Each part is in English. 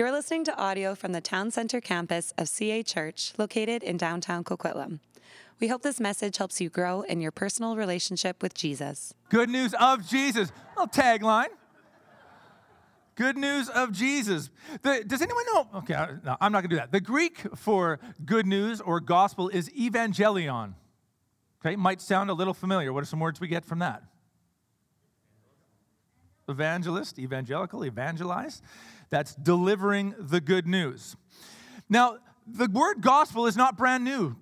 You're listening to audio from the Town Center campus of CA Church, located in downtown Coquitlam. We hope this message helps you grow in your personal relationship with Jesus. Good news of Jesus. A tagline. Good news of Jesus. The, does anyone know? Okay, no, I'm not going to do that. The Greek for good news or gospel is evangelion. Okay, might sound a little familiar. What are some words we get from that? Evangelist, evangelical, evangelize. That's delivering the good news. Now, the word gospel is not brand new.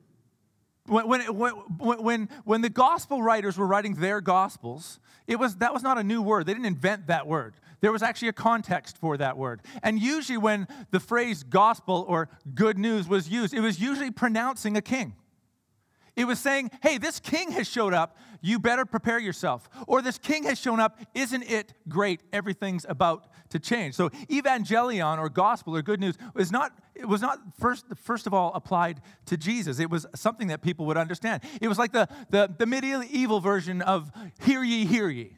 When, when, when, when, the gospel writers were writing their gospels, it was, that was not a new word. They didn't invent that word. There was actually a context for that word. And usually, when the phrase gospel or good news was used, it was usually pronouncing a king. It was saying, hey, this king has showed up. You better prepare yourself. Or this king has shown up. Isn't it great? Everything's about to change. So evangelion or gospel or good news was not, it was not first, first of all applied to Jesus. It was something that people would understand. It was like the, the, the medieval version of hear ye, hear ye.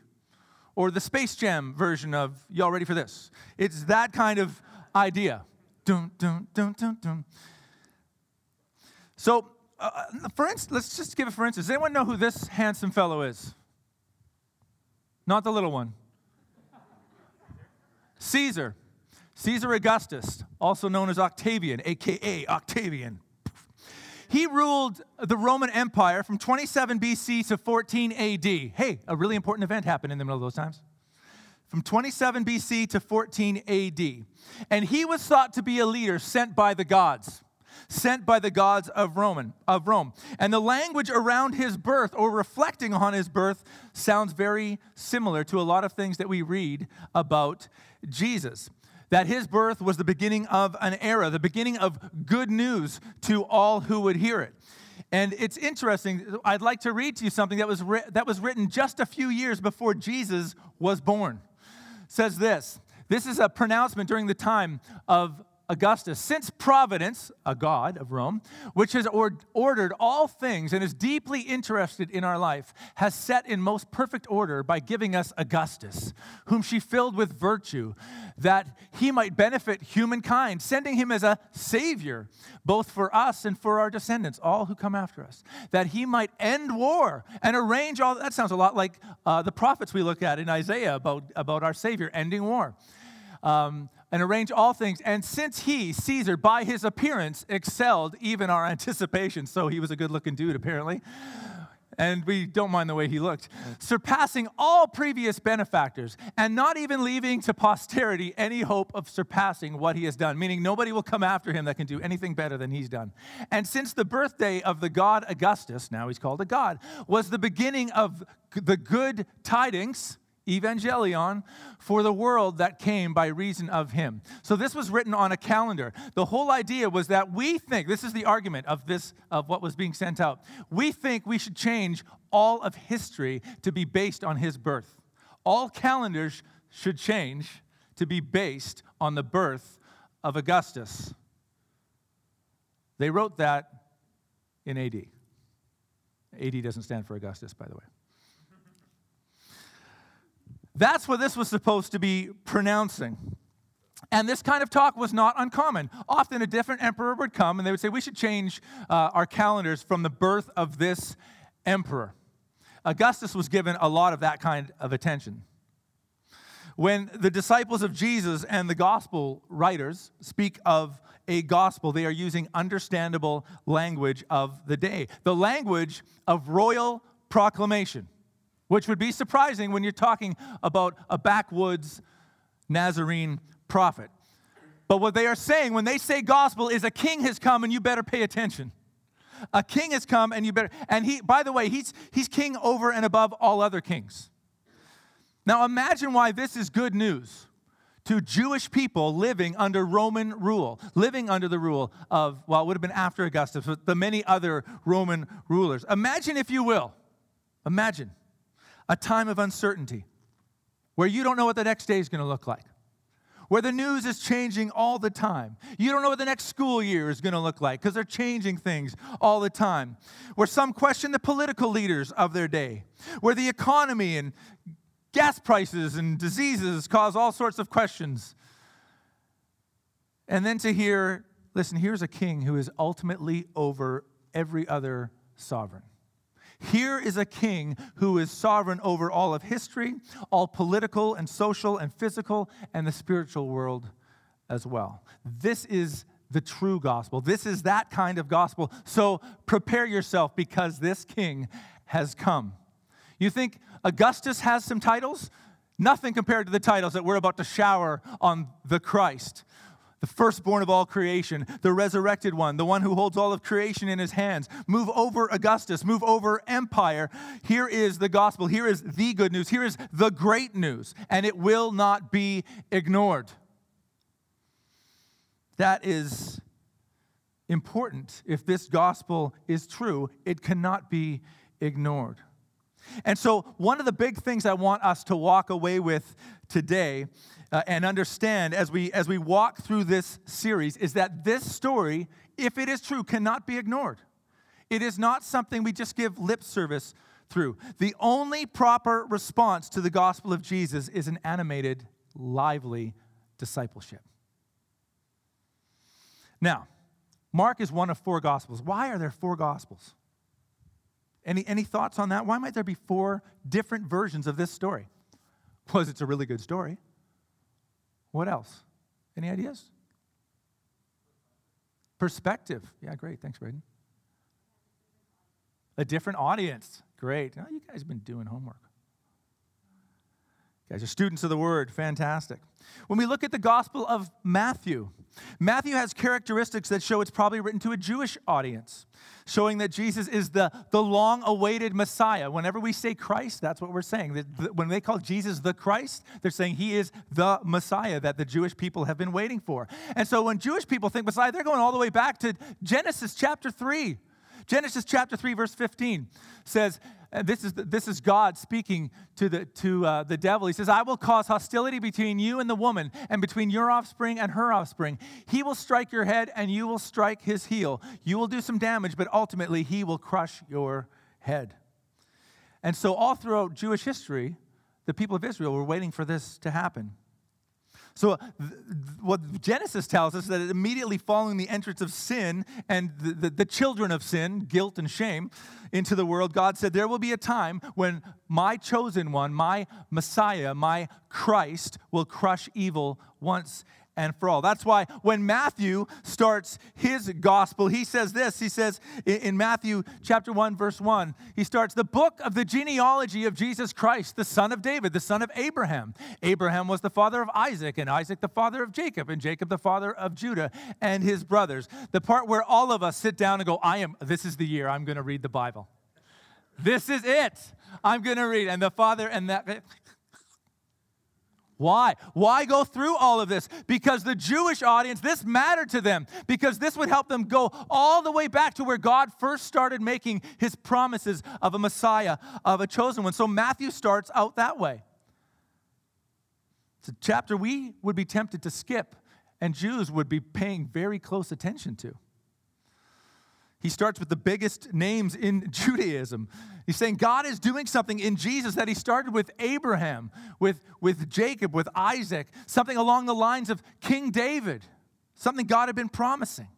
Or the Space Jam version of y'all ready for this? It's that kind of idea. Dun, dun, dun, dun, dun. So uh, for instance, let's just give it for instance. Does anyone know who this handsome fellow is? Not the little one. Caesar. Caesar Augustus, also known as Octavian, aka Octavian. He ruled the Roman Empire from 27 BC to 14 AD. Hey, a really important event happened in the middle of those times. From 27 BC to 14 AD. And he was thought to be a leader sent by the gods sent by the gods of Roman of Rome. And the language around his birth or reflecting on his birth sounds very similar to a lot of things that we read about Jesus. That his birth was the beginning of an era, the beginning of good news to all who would hear it. And it's interesting. I'd like to read to you something that was, ri- that was written just a few years before Jesus was born. It says this. This is a pronouncement during the time of Augustus, since Providence, a god of Rome, which has or- ordered all things and is deeply interested in our life, has set in most perfect order by giving us Augustus, whom she filled with virtue, that he might benefit humankind, sending him as a savior, both for us and for our descendants, all who come after us, that he might end war and arrange all. That sounds a lot like uh, the prophets we look at in Isaiah about, about our Savior ending war. Um, and arrange all things. And since he, Caesar, by his appearance, excelled even our anticipation, so he was a good looking dude, apparently. And we don't mind the way he looked, surpassing all previous benefactors, and not even leaving to posterity any hope of surpassing what he has done, meaning nobody will come after him that can do anything better than he's done. And since the birthday of the god Augustus, now he's called a god, was the beginning of the good tidings evangelion for the world that came by reason of him. So this was written on a calendar. The whole idea was that we think, this is the argument of this of what was being sent out. We think we should change all of history to be based on his birth. All calendars should change to be based on the birth of Augustus. They wrote that in AD. AD doesn't stand for Augustus, by the way. That's what this was supposed to be pronouncing. And this kind of talk was not uncommon. Often a different emperor would come and they would say, We should change uh, our calendars from the birth of this emperor. Augustus was given a lot of that kind of attention. When the disciples of Jesus and the gospel writers speak of a gospel, they are using understandable language of the day, the language of royal proclamation which would be surprising when you're talking about a backwoods Nazarene prophet. But what they are saying when they say gospel is a king has come and you better pay attention. A king has come and you better, and he, by the way, he's, he's king over and above all other kings. Now imagine why this is good news to Jewish people living under Roman rule, living under the rule of, well, it would have been after Augustus, but the many other Roman rulers. Imagine, if you will, imagine a time of uncertainty where you don't know what the next day is going to look like, where the news is changing all the time. You don't know what the next school year is going to look like because they're changing things all the time, where some question the political leaders of their day, where the economy and gas prices and diseases cause all sorts of questions. And then to hear, listen, here's a king who is ultimately over every other sovereign. Here is a king who is sovereign over all of history, all political and social and physical, and the spiritual world as well. This is the true gospel. This is that kind of gospel. So prepare yourself because this king has come. You think Augustus has some titles? Nothing compared to the titles that we're about to shower on the Christ the firstborn of all creation, the resurrected one, the one who holds all of creation in his hands. Move over Augustus, move over empire. Here is the gospel. Here is the good news. Here is the great news, and it will not be ignored. That is important. If this gospel is true, it cannot be ignored. And so, one of the big things I want us to walk away with today uh, and understand as we as we walk through this series is that this story, if it is true, cannot be ignored. It is not something we just give lip service through. The only proper response to the gospel of Jesus is an animated, lively discipleship. Now, Mark is one of four gospels. Why are there four gospels? Any, any thoughts on that? Why might there be four different versions of this story? Because it's a really good story. What else? Any ideas? Perspective. Yeah, great. Thanks, Braden. A different audience. Great. Oh, you guys have been doing homework. You guys are students of the word. Fantastic. When we look at the Gospel of Matthew, Matthew has characteristics that show it's probably written to a Jewish audience, showing that Jesus is the, the long awaited Messiah. Whenever we say Christ, that's what we're saying. When they call Jesus the Christ, they're saying he is the Messiah that the Jewish people have been waiting for. And so when Jewish people think Messiah, they're going all the way back to Genesis chapter 3. Genesis chapter 3, verse 15 says, this is, this is God speaking to, the, to uh, the devil. He says, I will cause hostility between you and the woman, and between your offspring and her offspring. He will strike your head, and you will strike his heel. You will do some damage, but ultimately, he will crush your head. And so, all throughout Jewish history, the people of Israel were waiting for this to happen. So, what Genesis tells us is that immediately following the entrance of sin and the, the, the, children of sin, guilt and shame, into the world, God said, There will be a time when my chosen one, my Messiah, my Christ, will crush evil once and for all. That's why when Matthew starts his gospel, he says this. He says in Matthew chapter 1, verse 1, he starts the book of the genealogy of Jesus Christ, the son of David, the son of Abraham. Abraham was the father of Isaac, and Isaac the father of Jacob, and Jacob the father of Judah and his brothers. The part where all of us sit down and go, I am, this is the year I'm going to read the Bible. This is it. I'm going to read. And the father and that why? Why go through all of this? Because the Jewish audience, this mattered to them, because this would help them go all the way back to where God first started making his promises of a Messiah, of a chosen one. So Matthew starts out that way. It's a chapter we would be tempted to skip, and Jews would be paying very close attention to. He starts with the biggest names in Judaism. He's saying God is doing something in Jesus that he started with Abraham, with, with Jacob, with Isaac, something along the lines of King David, something God had been promising.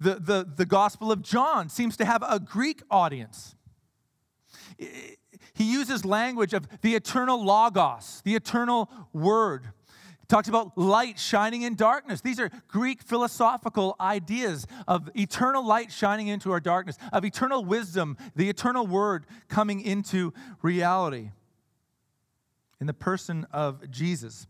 The, the, the Gospel of John seems to have a Greek audience. He uses language of the eternal logos, the eternal word talks about light shining in darkness. These are Greek philosophical ideas of eternal light shining into our darkness, of eternal wisdom, the eternal word coming into reality in the person of Jesus.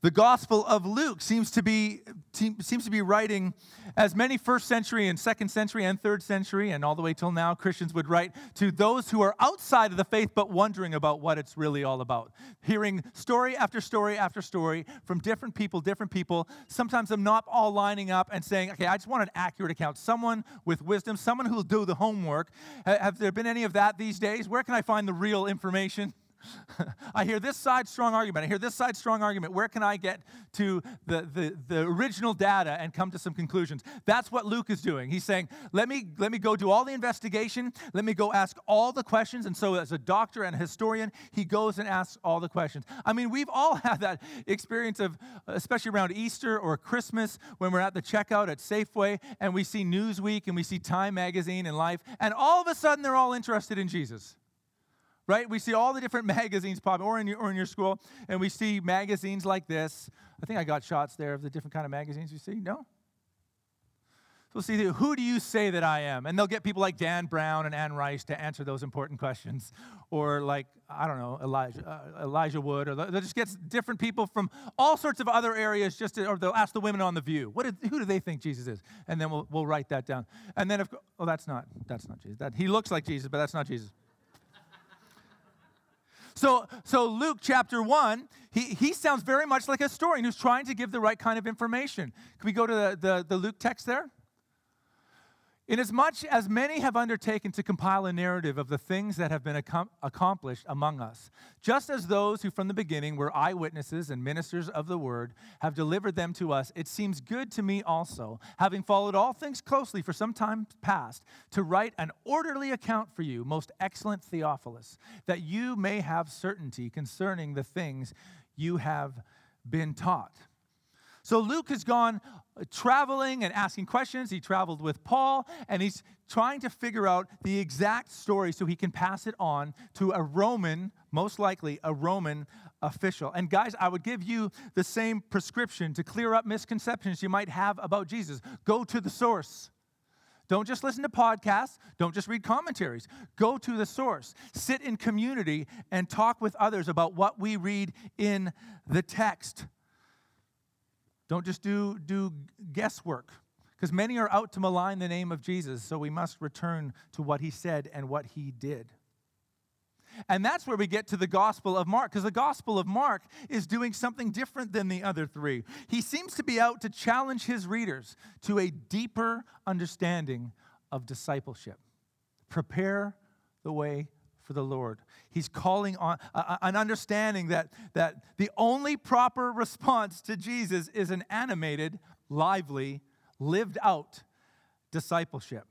The Gospel of Luke seems to be seems to be writing as many first century and second century and third century and all the way till now Christians would write to those who are outside of the faith but wondering about what it's really all about. Hearing story after story after story from different people, different people. Sometimes I'm not all lining up and saying, "Okay, I just want an accurate account. Someone with wisdom, someone who'll do the homework." Have there been any of that these days? Where can I find the real information? I hear this side strong argument. I hear this side strong argument. Where can I get to the, the, the original data and come to some conclusions? That's what Luke is doing. He's saying, let me, let me go do all the investigation. Let me go ask all the questions. And so, as a doctor and a historian, he goes and asks all the questions. I mean, we've all had that experience of, especially around Easter or Christmas, when we're at the checkout at Safeway and we see Newsweek and we see Time Magazine and Life, and all of a sudden they're all interested in Jesus right? We see all the different magazines pop, or in your, or in your school, and we see magazines like this. I think I got shots there of the different kind of magazines you see. No? So see who do you say that I am? And they'll get people like Dan Brown and Anne Rice to answer those important questions, or like I don't know Elijah uh, Elijah Wood, or they'll just get different people from all sorts of other areas. Just to, or they'll ask the women on the View, who do they think Jesus is? And then we'll we'll write that down. And then if oh that's not that's not Jesus. That he looks like Jesus, but that's not Jesus. So, so Luke chapter 1, he, he sounds very much like a historian who's trying to give the right kind of information. Can we go to the, the, the Luke text there? Inasmuch as many have undertaken to compile a narrative of the things that have been ac- accomplished among us, just as those who from the beginning were eyewitnesses and ministers of the word have delivered them to us, it seems good to me also, having followed all things closely for some time past, to write an orderly account for you, most excellent Theophilus, that you may have certainty concerning the things you have been taught. So Luke has gone uh, traveling and asking questions. He traveled with Paul, and he's trying to figure out the exact story so he can pass it on to a Roman, most likely a Roman official. And guys, I would give you the same prescription to clear up misconceptions you might have about Jesus. Go to the source. Don't just listen to podcasts. Don't just read commentaries. Go to the source. Sit in community and talk with others about what we read in the text. Don't just do, do guesswork, because many are out to malign the name of Jesus, so we must return to what he said and what he did. And that's where we get to the Gospel of Mark, because the Gospel of Mark is doing something different than the other three. He seems to be out to challenge his readers to a deeper understanding of discipleship. Prepare the way for the Lord. He's calling on uh, an understanding that, that the only proper response to Jesus is an animated, lively, lived out discipleship.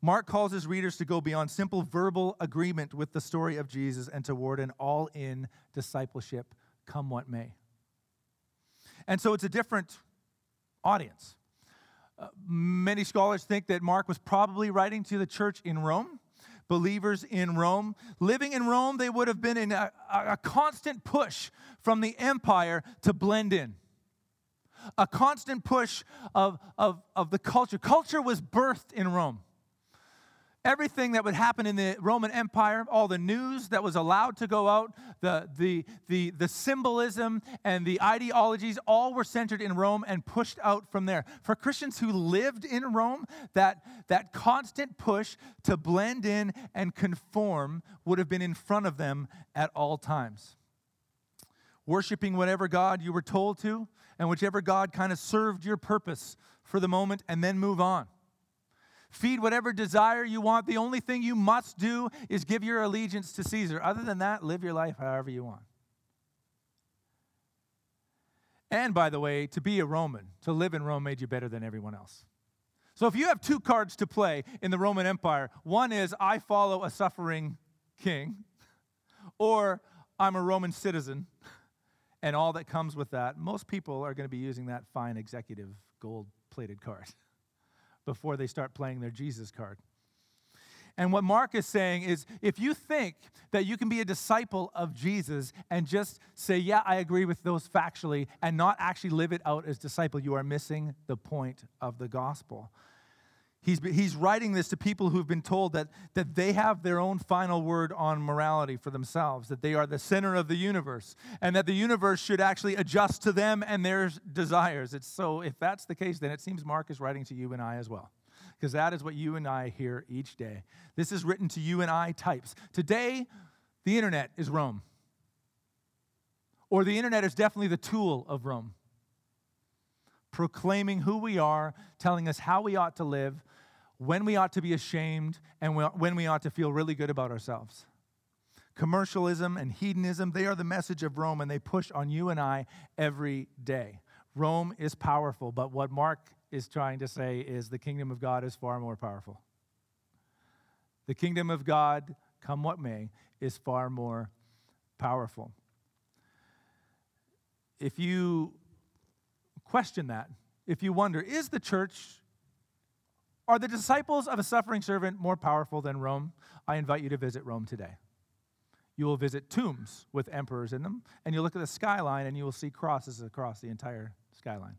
Mark calls his readers to go beyond simple verbal agreement with the story of Jesus and toward an all in discipleship, come what may. And so it's a different audience. Uh, many scholars think that Mark was probably writing to the church in Rome believers in Rome. Living in Rome, they would have been in a, a constant push from the empire to blend in a constant push of, of, of the culture. Culture was birthed in Rome everything that would happen in the Roman Empire, all the news that was allowed to go out, the, the, the, the symbolism and the ideologies, all were centered in Rome and pushed out from there. For Christians who lived in Rome, that, that constant push to blend in and conform would have been in front of them at all times. Worshipping whatever God you were told to, and whichever God kind of served your purpose for the moment, and then move on. Feed whatever desire you want. The only thing you must do is give your allegiance to Caesar. Other than that, live your life however you want. And by the way, to be a Roman, to live in Rome made you better than everyone else. So if you have two cards to play in the Roman Empire, one is I follow a suffering king, or I'm a Roman citizen, and all that comes with that, most people are going to be using that fine executive gold plated card before they start playing their Jesus card. And what Mark is saying is if you think that you can be a disciple of Jesus and just say, yeah, I agree with those factually, and not actually live it out as disciple, you are missing the point of the gospel. He's, he's writing this to people who've been told that, that they have their own final word on morality for themselves, that they are the center of the universe, and that the universe should actually adjust to them and their desires. It's, so, if that's the case, then it seems Mark is writing to you and I as well, because that is what you and I hear each day. This is written to you and I types. Today, the internet is Rome, or the internet is definitely the tool of Rome proclaiming who we are, telling us how we ought to live, when we ought to be ashamed and when we ought to feel really good about ourselves. commercialism and hedonism, they are the message of Rome and they push on you and I every day. Rome is powerful, but what Mark is trying to say is the kingdom of God is far more powerful. The kingdom of God, come what may, is far more powerful. If you question that, if you wonder, is the church, are the disciples of a suffering servant more powerful than Rome? I invite you to visit Rome today. You will visit tombs with emperors in them, and you'll look at the skyline and you will see crosses across the entire skyline.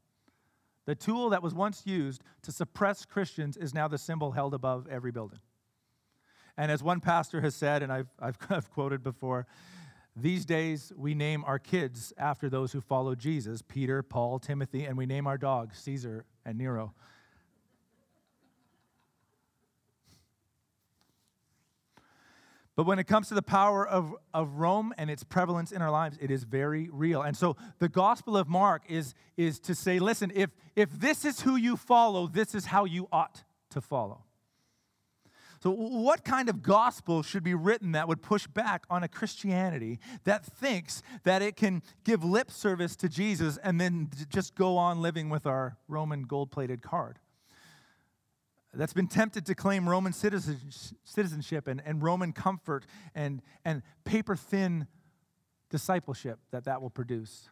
The tool that was once used to suppress Christians is now the symbol held above every building. And as one pastor has said, and I've, I've, I've quoted before, these days we name our kids after those who follow Jesus Peter, Paul, Timothy, and we name our dogs Caesar and Nero. But when it comes to the power of, of Rome and its prevalence in our lives, it is very real. And so the Gospel of Mark is, is to say, listen, if, if this is who you follow, this is how you ought to follow. So, what kind of gospel should be written that would push back on a Christianity that thinks that it can give lip service to Jesus and then just go on living with our Roman gold plated card? That's been tempted to claim Roman citizenship and, and Roman comfort and, and paper thin discipleship that that will produce.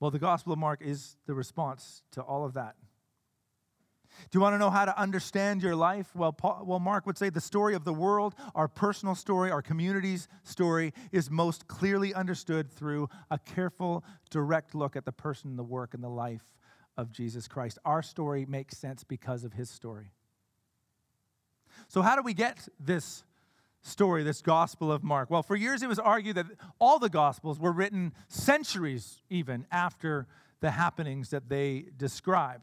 Well, the Gospel of Mark is the response to all of that. Do you want to know how to understand your life? Well, Paul, well, Mark would say the story of the world, our personal story, our community's story, is most clearly understood through a careful, direct look at the person, the work, and the life of Jesus Christ. Our story makes sense because of his story. So, how do we get this story, this Gospel of Mark? Well, for years it was argued that all the Gospels were written centuries even after the happenings that they describe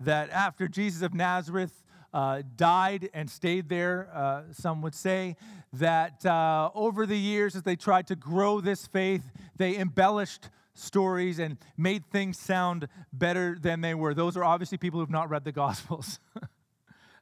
that after Jesus of Nazareth uh, died and stayed there, uh, some would say, that uh, over the years, as they tried to grow this faith, they embellished stories and made things sound better than they were. Those are obviously people who have not read the Gospels,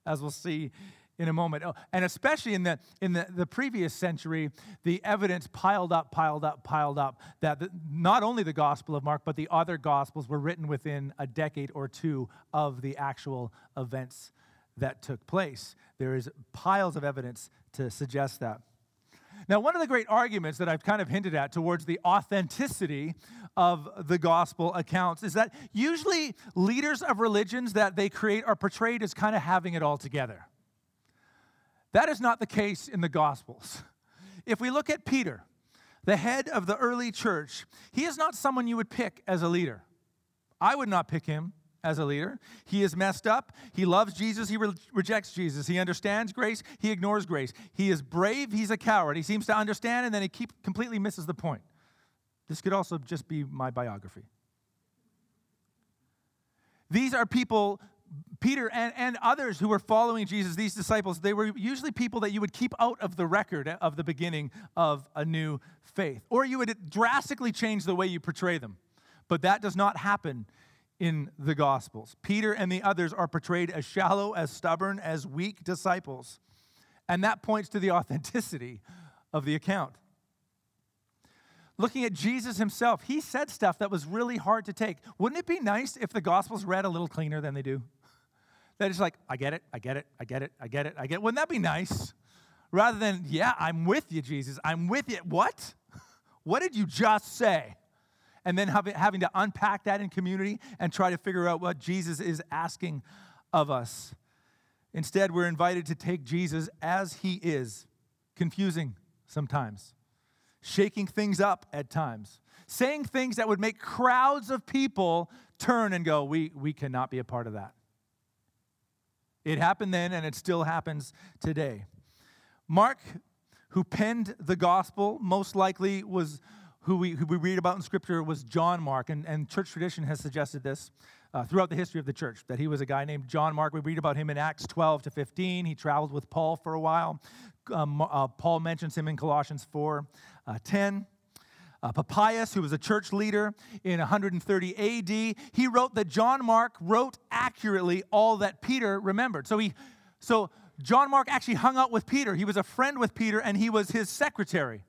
as we'll see in a moment. Oh, and especially in the in the, the previous century, the evidence piled up, piled up, piled up that the, not only the Gospel of Mark, but the other Gospels were written within a decade or two of the actual events that took place. There is piles of evidence to suggest that. Now, one of the great arguments that I've kind of hinted at towards the authenticity of the gospel accounts is that usually leaders of religions that they create are portrayed as kind of having it all together. That is not the case in the Gospels. If we look at Peter, the head of the early church, he is not someone you would pick as a leader. I would not pick him as a leader. He is messed up. He loves Jesus. He re- rejects Jesus. He understands grace. He ignores grace. He is brave. He's a coward. He seems to understand and then he keep, completely misses the point. This could also just be my biography. These are people Peter and, and others who were following Jesus, these disciples, they were usually people that you would keep out of the record of the beginning of a new faith. Or you would drastically change the way you portray them. But that does not happen in the Gospels. Peter and the others are portrayed as shallow, as stubborn, as weak disciples. And that points to the authenticity of the account. Looking at Jesus himself, he said stuff that was really hard to take. Wouldn't it be nice if the Gospels read a little cleaner than they do? That is like, I get it, I get it, I get it, I get it, I get it. Wouldn't that be nice? Rather than, yeah, I'm with you, Jesus. I'm with you. What? What did you just say? And then having, to unpack that in community and try to figure out what Jesus is asking of us. Instead, we're invited to take Jesus as he is, confusing sometimes, shaking things up at times, saying things that would make crowds of people turn and go, We, we cannot be a part of that. It happened then, and it still happens today. Mark, who penned the gospel, most likely was who we, who we read about in Scripture was John Mark, and, and church tradition has suggested this uh, throughout the history of the church, that he was a guy named John Mark. We read about him in Acts 12 to 15. He traveled with Paul for a while. Um, uh, Paul mentions him in Colossians 4 uh, 10. Uh, Papias, who was a church leader in 130 AD, he wrote that John Mark wrote accurately all that Peter remembered. So he, so John Mark actually hung out with Peter. He was a friend with Peter and he was his secretary.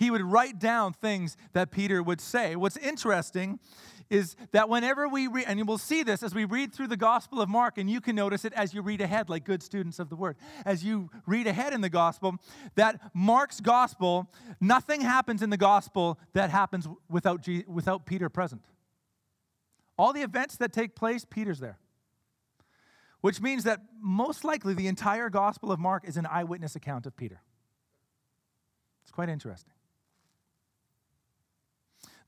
He would write down things that Peter would say. What's interesting is that whenever we read, and you will see this as we read through the Gospel of Mark, and you can notice it as you read ahead, like good students of the Word. As you read ahead in the Gospel, that Mark's Gospel, nothing happens in the Gospel that happens without, without Peter present. All the events that take place, Peter's there. Which means that most likely the entire Gospel of Mark is an eyewitness account of Peter. It's quite interesting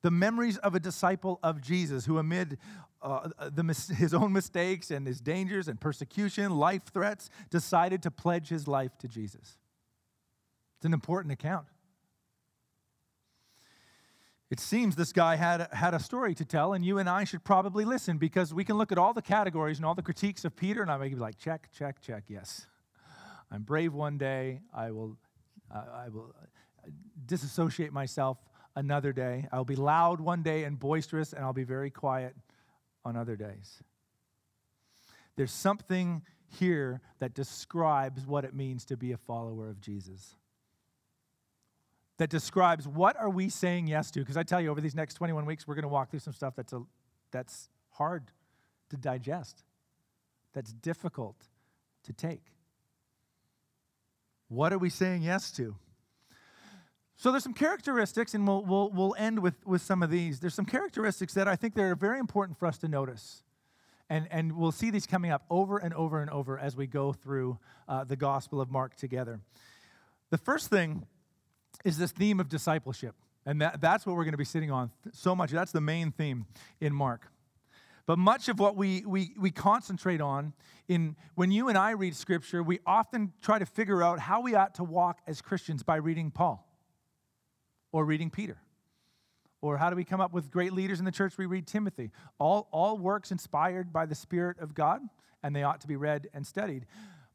the memories of a disciple of Jesus who, amid uh, the, his own mistakes and his dangers and persecution, life threats, decided to pledge his life to Jesus. It's an important account. It seems this guy had, had a story to tell, and you and I should probably listen because we can look at all the categories and all the critiques of Peter, and I may be like, check, check, check, yes. I'm brave one day. I will, uh, I will disassociate myself another day. I'll be loud one day and boisterous, and I'll be very quiet on other days. There's something here that describes what it means to be a follower of Jesus. That describes what are we saying yes to? Because I tell you, over these next 21 weeks, we're going to walk through some stuff that's, a, that's hard to digest, that's difficult to take. What are we saying yes to? So there's some characteristics, and we'll, we'll, we'll end with, with some of these. There's some characteristics that I think that are very important for us to notice. And, and we'll see these coming up over and over and over as we go through uh, the Gospel of Mark together. The first thing is this theme of discipleship. And that, that's what we're going to be sitting on so much. That's the main theme in Mark. But much of what we, we, we concentrate on in when you and I read scripture, we often try to figure out how we ought to walk as Christians by reading Paul or reading Peter? Or how do we come up with great leaders in the church? We read Timothy. All, all works inspired by the Spirit of God, and they ought to be read and studied.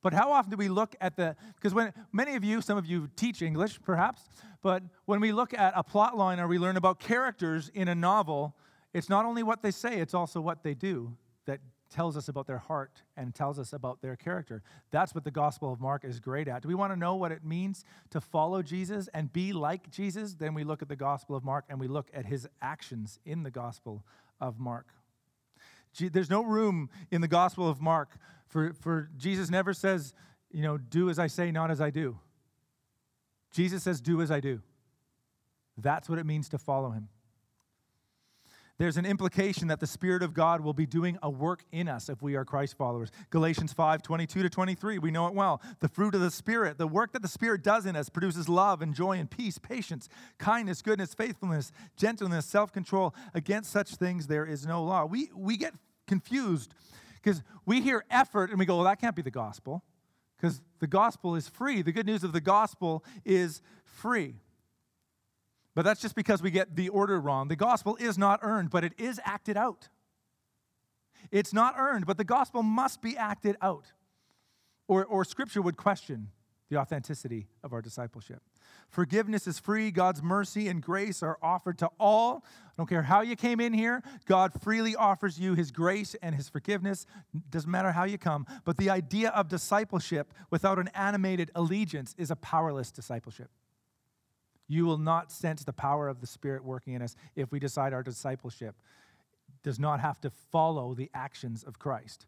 But how often do we look at the, because when many of you, some of you teach English perhaps, but when we look at a plot line or we learn about characters in a novel, it's not only what they say, it's also what they do that tells us about their heart and tells us about their character. That's what the Gospel of Mark is great at. Do we want to know what it means to follow Jesus and be like Jesus? Then we look at the Gospel of Mark and we look at his actions in the Gospel of Mark. There's no room in the Gospel of Mark for, for Jesus never says, you know, do as I say, not as I do. Jesus says, do as I do. That's what it means to follow him there's an implication that the Spirit of God will be doing a work in us if we are Christ followers. Galatians 5 22 to 23, we know it well. The fruit of the Spirit, the work that the Spirit does in us, produces love and joy and peace, patience, kindness, goodness, faithfulness, gentleness, self control. Against such things there is no law. We, we get confused because we hear effort and we go, well, that can't be the gospel because the gospel is free. The good news of the gospel is free. But that's just because we get the order wrong. The gospel is not earned, but it is acted out. It's not earned, but the gospel must be acted out. Or, or scripture would question the authenticity of our discipleship. Forgiveness is free. God's mercy and grace are offered to all. I don't care how you came in here, God freely offers you his grace and his forgiveness. Doesn't matter how you come. But the idea of discipleship without an animated allegiance is a powerless discipleship. You will not sense the power of the Spirit working in us if we decide our discipleship does not have to follow the actions of Christ.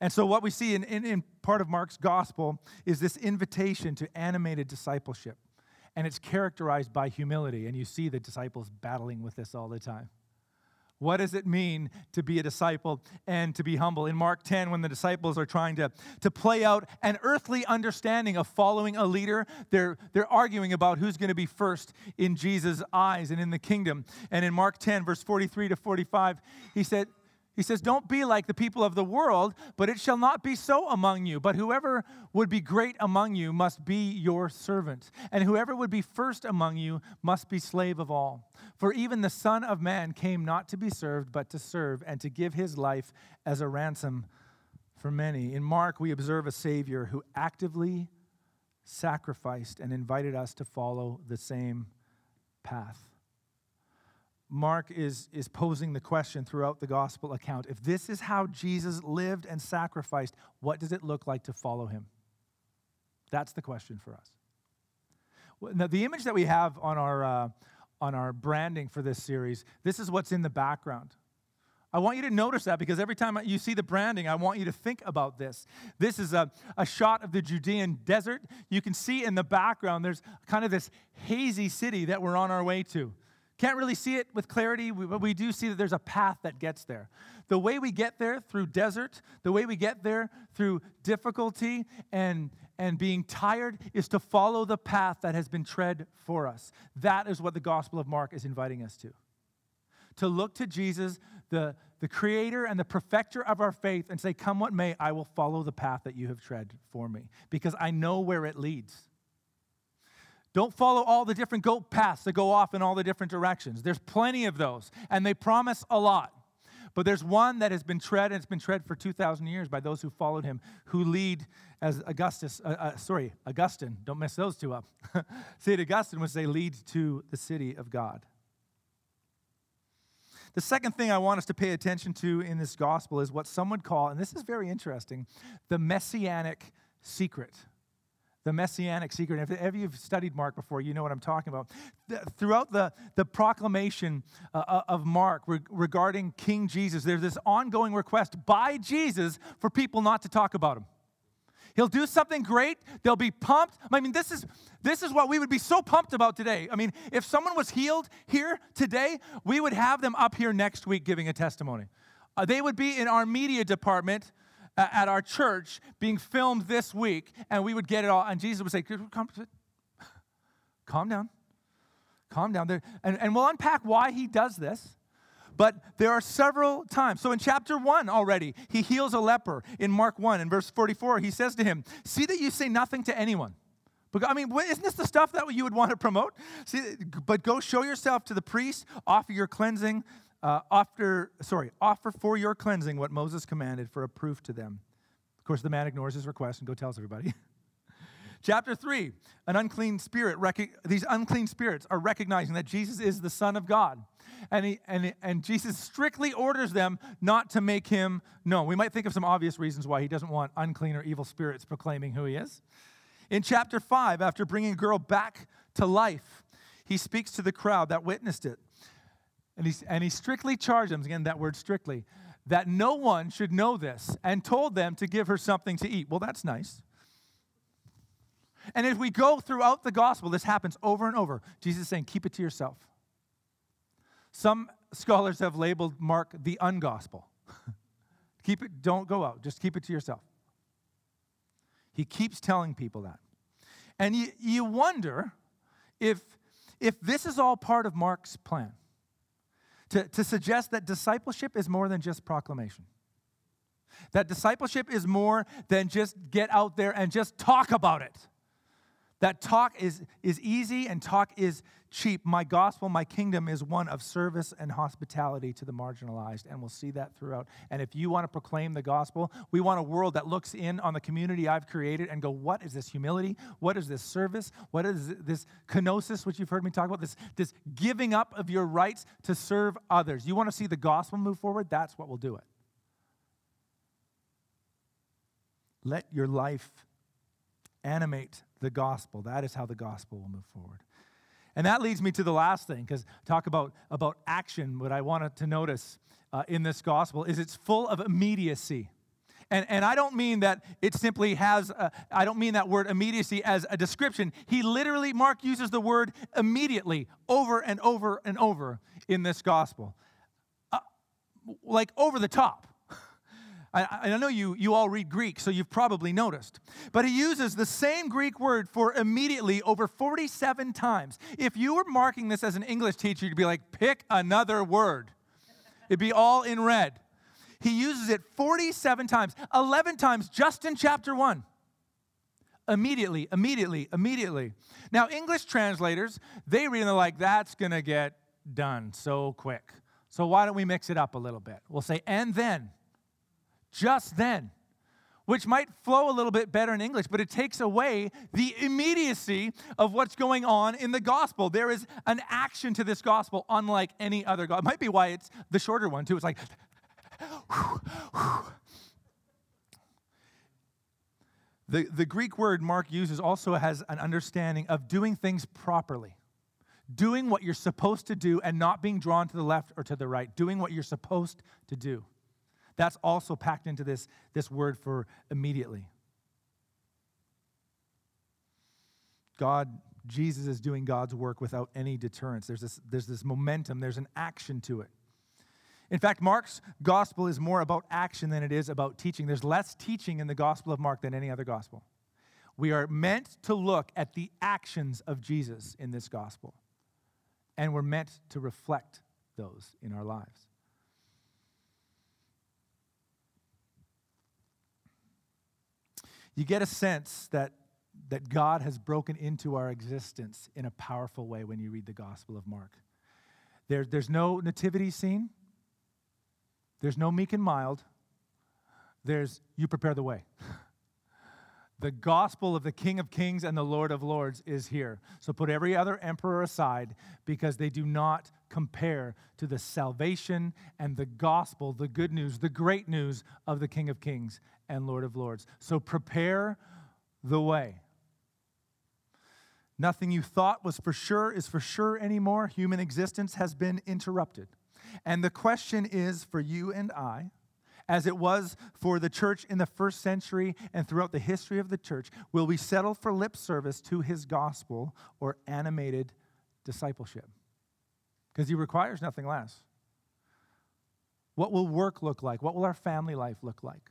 And so, what we see in, in, in, part of Mark's gospel is this invitation to animated discipleship. And it's characterized by humility. And you see the disciples battling with this all the time. What does it mean to be a disciple and to be humble? In Mark 10, when the disciples are trying to, to play out an earthly understanding of following a leader, they're, they're arguing about who's going to be first in Jesus' eyes and in the kingdom. And in Mark 10, verse 43 to 45, he said, he says, Don't be like the people of the world, but it shall not be so among you. But whoever would be great among you must be your servant, and whoever would be first among you must be slave of all. For even the Son of Man came not to be served, but to serve, and to give his life as a ransom for many. In Mark, we observe a Savior who actively sacrificed and invited us to follow the same path. Mark is, is posing the question throughout the gospel account if this is how Jesus lived and sacrificed, what does it look like to follow him? That's the question for us. Now, the image that we have on our, uh, on our branding for this series, this is what's in the background. I want you to notice that because every time you see the branding, I want you to think about this. This is a, a shot of the Judean desert. You can see in the background, there's kind of this hazy city that we're on our way to. Can't really see it with clarity, but we do see that there's a path that gets there. The way we get there through desert, the way we get there through difficulty and, and being tired is to follow the path that has been tread for us. That is what the Gospel of Mark is inviting us to. To look to Jesus, the, the creator and the perfecter of our faith, and say, Come what may, I will follow the path that you have tread for me because I know where it leads. Don't follow all the different goat paths that go off in all the different directions. There's plenty of those, and they promise a lot. But there's one that has been tread, and it's been tread for 2,000 years by those who followed him, who lead as Augustus, uh, uh, sorry, Augustine, don't mess those two up. St. Augustine would say, lead to the city of God. The second thing I want us to pay attention to in this gospel is what some would call, and this is very interesting, the messianic secret the messianic secret. If ever you've studied Mark before, you know what I'm talking about. throughout the, the proclamation uh, uh, of Mark re- regarding King Jesus, there's this ongoing request by Jesus for people not to talk about him. He'll do something great. They'll be pumped. I mean, this is this is what we would be so pumped about today. I mean, if someone was healed here today, we would have them up here next week giving a testimony. Uh, they would be in our media department Uh, at our church being filmed this week, and we would get it all. And Jesus would say, Calm, calm down. Calm down. There. And, and we'll unpack why he does this. But there are several times. So in chapter 1 already, he heals a leper. In Mark 1, in verse 44, he says to him, See that you say nothing to anyone. I mean, isn't this the stuff that you would want to promote? See, but go show yourself to the priest, offer your cleansing uh, offer, sorry, offer for your cleansing what Moses commanded for a proof to them. Of course, the man ignores his request and go tells everybody. Chapter 3, an unclean spirit, rec- these unclean spirits are recognizing that Jesus is the Son of God. And, he, and, and Jesus strictly orders them not to make him known. We might think of some obvious reasons why he doesn't want unclean or evil spirits proclaiming who he is. In chapter 5, after bringing a girl back to life, he speaks to the crowd that witnessed it. And he, and he strictly charged them, again, that word strictly, that no one should know this and told them to give her something to eat. Well, that's nice. And as we go throughout the gospel, this happens over and over. Jesus is saying, keep it to yourself. Some scholars have labeled Mark the ungospel. keep it, don't go out, just keep it to yourself. He keeps telling people that. And you, you wonder if, if this is all part of Mark's plan to, to suggest that discipleship is more than just proclamation. That discipleship is more than just get out there and just talk about it. That talk is, is easy and talk is cheap. My gospel, my kingdom is one of service and hospitality to the marginalized, and we'll see that throughout. And if you want to proclaim the gospel, we want a world that looks in on the community I've created and go, what is this humility? What is this service? What is this kenosis, which you've heard me talk about? This, this giving up of your rights to serve others. You want to see the gospel move forward? That's what will do it. Let your life animate the gospel. That is how the gospel will move forward. And that leads me to the last thing, because talk about, about action. What I wanted to notice uh, in this gospel is it's full of immediacy. And, and I don't mean that it simply has, I don't mean that word immediacy as a description. He literally, Mark uses the word immediately over and over and over in this gospel. Uh, like over the top. I, I know you, you all read Greek, so you've probably noticed. But he uses the same Greek word for immediately over 47 times. If you were marking this as an English teacher, you'd be like, pick another word. It'd be all in red. He uses it 47 times, 11 times just in chapter 1. Immediately, immediately, immediately. Now, English translators, they read it like, that's going to get done so quick. So why don't we mix it up a little bit? We'll say, and then just then. which might flow a little bit better in English, but it takes away the immediacy of what's going on in the gospel. There is an action to this gospel unlike any other gospel. It might be why it's the shorter one, too. It's like, the, the Greek word Mark uses also has an understanding of doing things properly. Doing what you're supposed to do and not being drawn to the left or to the right. Doing what you're supposed to do. That's also packed into this, this word for immediately. God, Jesus is doing God's work without any deterrence. There's this, there's this momentum, there's an action to it. In fact, Mark's gospel is more about action than it is about teaching. There's less teaching in the gospel of Mark than any other gospel. We are meant to look at the actions of Jesus in this gospel, and we're meant to reflect those in our lives. You get a sense that, that God has broken into our existence in a powerful way when you read the Gospel of Mark. There, there's no nativity scene, there's no meek and mild, there's you prepare the way. the gospel of the King of Kings and the Lord of Lords is here. So put every other emperor aside because they do not compare to the salvation and the gospel, the good news, the great news of the King of Kings and Lord of Lords. So prepare the way. Nothing you thought was for sure is for sure anymore. Human existence has been interrupted. And the question is for you and I, as it was for the church in the first century and throughout the history of the church, will we settle for lip service to his gospel or animated discipleship? Because he requires nothing less. What will work look like? What will our family life look like?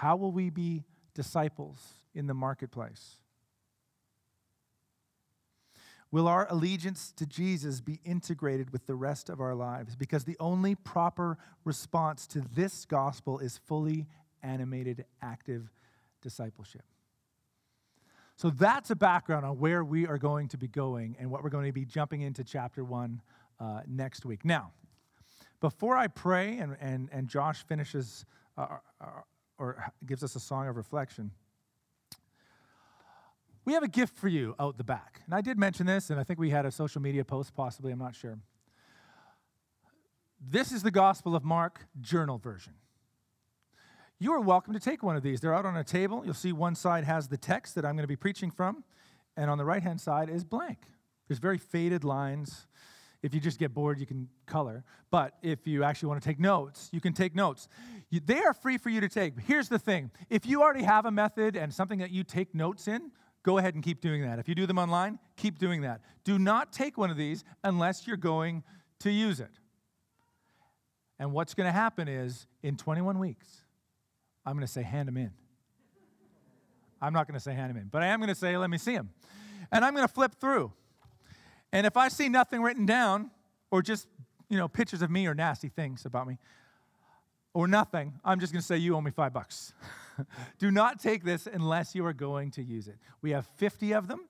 How will we be disciples in the marketplace? Will our allegiance to Jesus be integrated with the rest of our lives? Because the only proper response to this gospel is fully animated, active discipleship. So that's a background on where we are going to be going and what we're going to be jumping into chapter one uh, next week. Now, before I pray and, and, and Josh finishes uh, our, or gives us a song of reflection. We have a gift for you out the back. And I did mention this, and I think we had a social media post possibly, I'm not sure. This is the Gospel of Mark journal version. You are welcome to take one of these. They're out on a table. You'll see one side has the text that I'm going to be preaching from, and on the right hand side is blank. There's very faded lines. If you just get bored, you can color. But if you actually want to take notes, you can take notes. You, they are free for you to take. Here's the thing if you already have a method and something that you take notes in, go ahead and keep doing that. If you do them online, keep doing that. Do not take one of these unless you're going to use it. And what's going to happen is in 21 weeks, I'm going to say, hand them in. I'm not going to say hand them in, but I am going to say, let me see them. And I'm going to flip through. And if I see nothing written down, or just, you know, pictures of me or nasty things about me, or nothing, I'm just going to say, you owe me five bucks. Do not take this unless you are going to use it. We have 50 of them.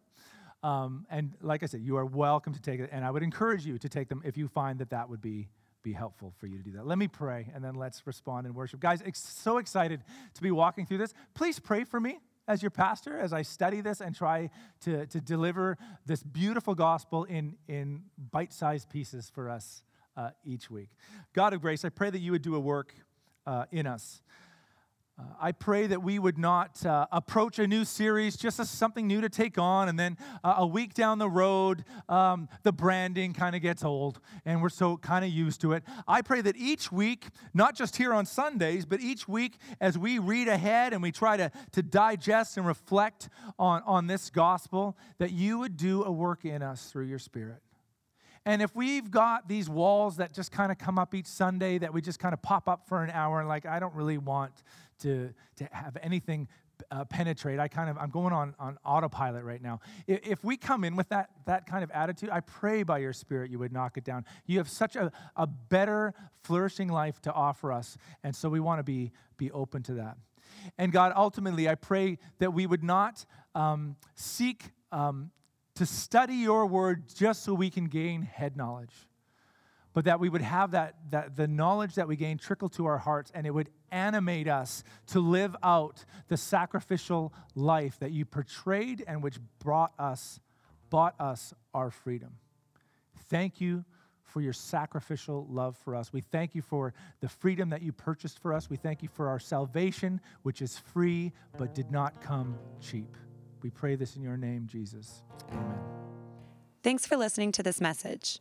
Um, and like I said, you are welcome to take it. And I would encourage you to take them if you find that that would be, be helpful for you to do that. Let me pray, and then let's respond in worship. Guys, ex- so excited to be walking through this. Please pray for me as your pastor as I study this and try to, to deliver this beautiful gospel in, in bite sized pieces for us uh, each week. God of grace, I pray that you would do a work uh, in us. Uh, I pray that we would not uh, approach a new series just as something new to take on, and then uh, a week down the road, um, the branding kind of gets old, and we're so kind of used to it. I pray that each week, not just here on Sundays, but each week as we read ahead and we try to, to digest and reflect on, on this gospel, that you would do a work in us through your Spirit. And if we've got these walls that just kind of come up each Sunday that we just kind of pop up for an hour and like, I don't really want to, to have anything uh, penetrate. I kind of, I'm going on, on autopilot right now. If, if, we come in with that, that kind of attitude, I pray by your spirit you would knock it down. You have such a, a better, flourishing life to offer us. And so we want to be, be open to that. And God, ultimately, I pray that we would not um, seek um, to study your word just so we can gain head knowledge. but that we would have that, that the knowledge that we gain trickle to our hearts and it would animate us to live out the sacrificial life that you portrayed and which brought us, bought us our freedom. Thank you for your sacrificial love for us. We thank you for the freedom that you purchased for us. We thank you for our salvation, which is free but did not come cheap. We pray this in your name, Jesus. Amen. Thanks for listening to this message.